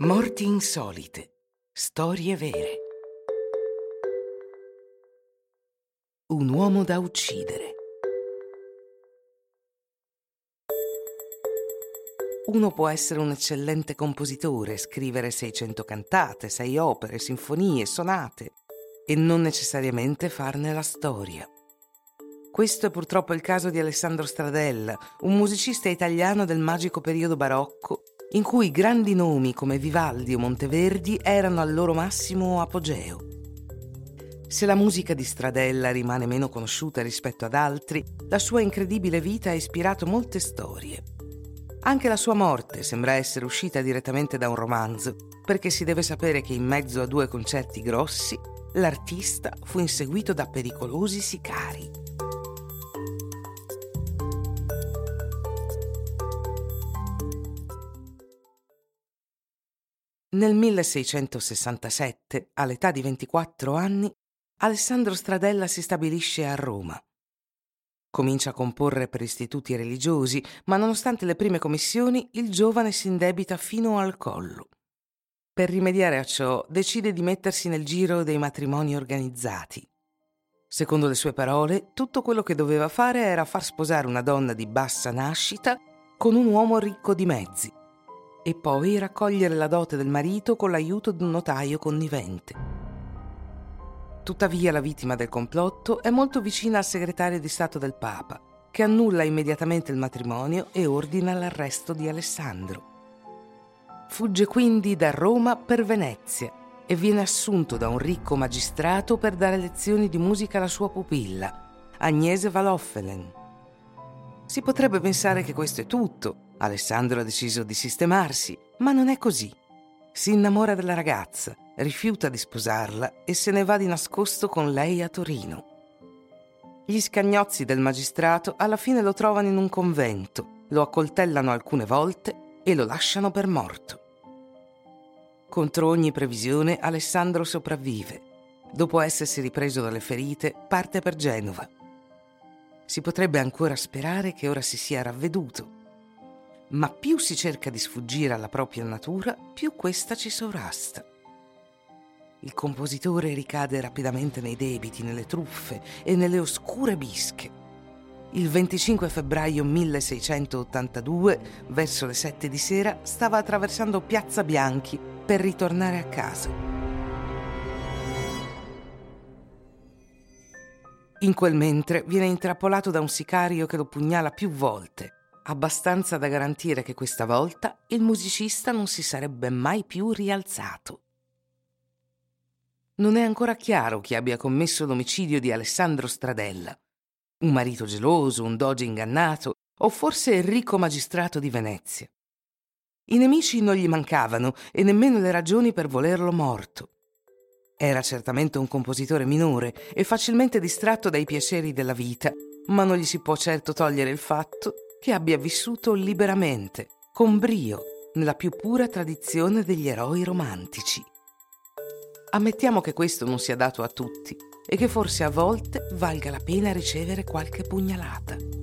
Morti insolite. Storie vere. Un uomo da uccidere. Uno può essere un eccellente compositore, scrivere 600 cantate, 6 opere, sinfonie, sonate e non necessariamente farne la storia. Questo è purtroppo il caso di Alessandro Stradella, un musicista italiano del magico periodo barocco in cui grandi nomi come Vivaldi o Monteverdi erano al loro massimo apogeo. Se la musica di Stradella rimane meno conosciuta rispetto ad altri, la sua incredibile vita ha ispirato molte storie. Anche la sua morte sembra essere uscita direttamente da un romanzo, perché si deve sapere che in mezzo a due concerti grossi, l'artista fu inseguito da pericolosi sicari. Nel 1667, all'età di 24 anni, Alessandro Stradella si stabilisce a Roma. Comincia a comporre per istituti religiosi, ma nonostante le prime commissioni, il giovane si indebita fino al collo. Per rimediare a ciò, decide di mettersi nel giro dei matrimoni organizzati. Secondo le sue parole, tutto quello che doveva fare era far sposare una donna di bassa nascita con un uomo ricco di mezzi e poi raccogliere la dote del marito con l'aiuto di un notaio connivente. Tuttavia la vittima del complotto è molto vicina al segretario di Stato del Papa, che annulla immediatamente il matrimonio e ordina l'arresto di Alessandro. Fugge quindi da Roma per Venezia e viene assunto da un ricco magistrato per dare lezioni di musica alla sua pupilla, Agnese Valoffelen. Si potrebbe pensare che questo è tutto, Alessandro ha deciso di sistemarsi, ma non è così. Si innamora della ragazza, rifiuta di sposarla e se ne va di nascosto con lei a Torino. Gli scagnozzi del magistrato alla fine lo trovano in un convento, lo accoltellano alcune volte e lo lasciano per morto. Contro ogni previsione Alessandro sopravvive. Dopo essersi ripreso dalle ferite, parte per Genova. Si potrebbe ancora sperare che ora si sia ravveduto ma più si cerca di sfuggire alla propria natura, più questa ci sovrasta. Il compositore ricade rapidamente nei debiti, nelle truffe e nelle oscure bische. Il 25 febbraio 1682, verso le sette di sera, stava attraversando Piazza Bianchi per ritornare a casa. In quel mentre viene intrappolato da un sicario che lo pugnala più volte abbastanza da garantire che questa volta il musicista non si sarebbe mai più rialzato. Non è ancora chiaro chi abbia commesso l'omicidio di Alessandro Stradella. Un marito geloso, un doge ingannato o forse il ricco magistrato di Venezia. I nemici non gli mancavano e nemmeno le ragioni per volerlo morto. Era certamente un compositore minore e facilmente distratto dai piaceri della vita, ma non gli si può certo togliere il fatto che abbia vissuto liberamente, con brio, nella più pura tradizione degli eroi romantici. Ammettiamo che questo non sia dato a tutti e che forse a volte valga la pena ricevere qualche pugnalata.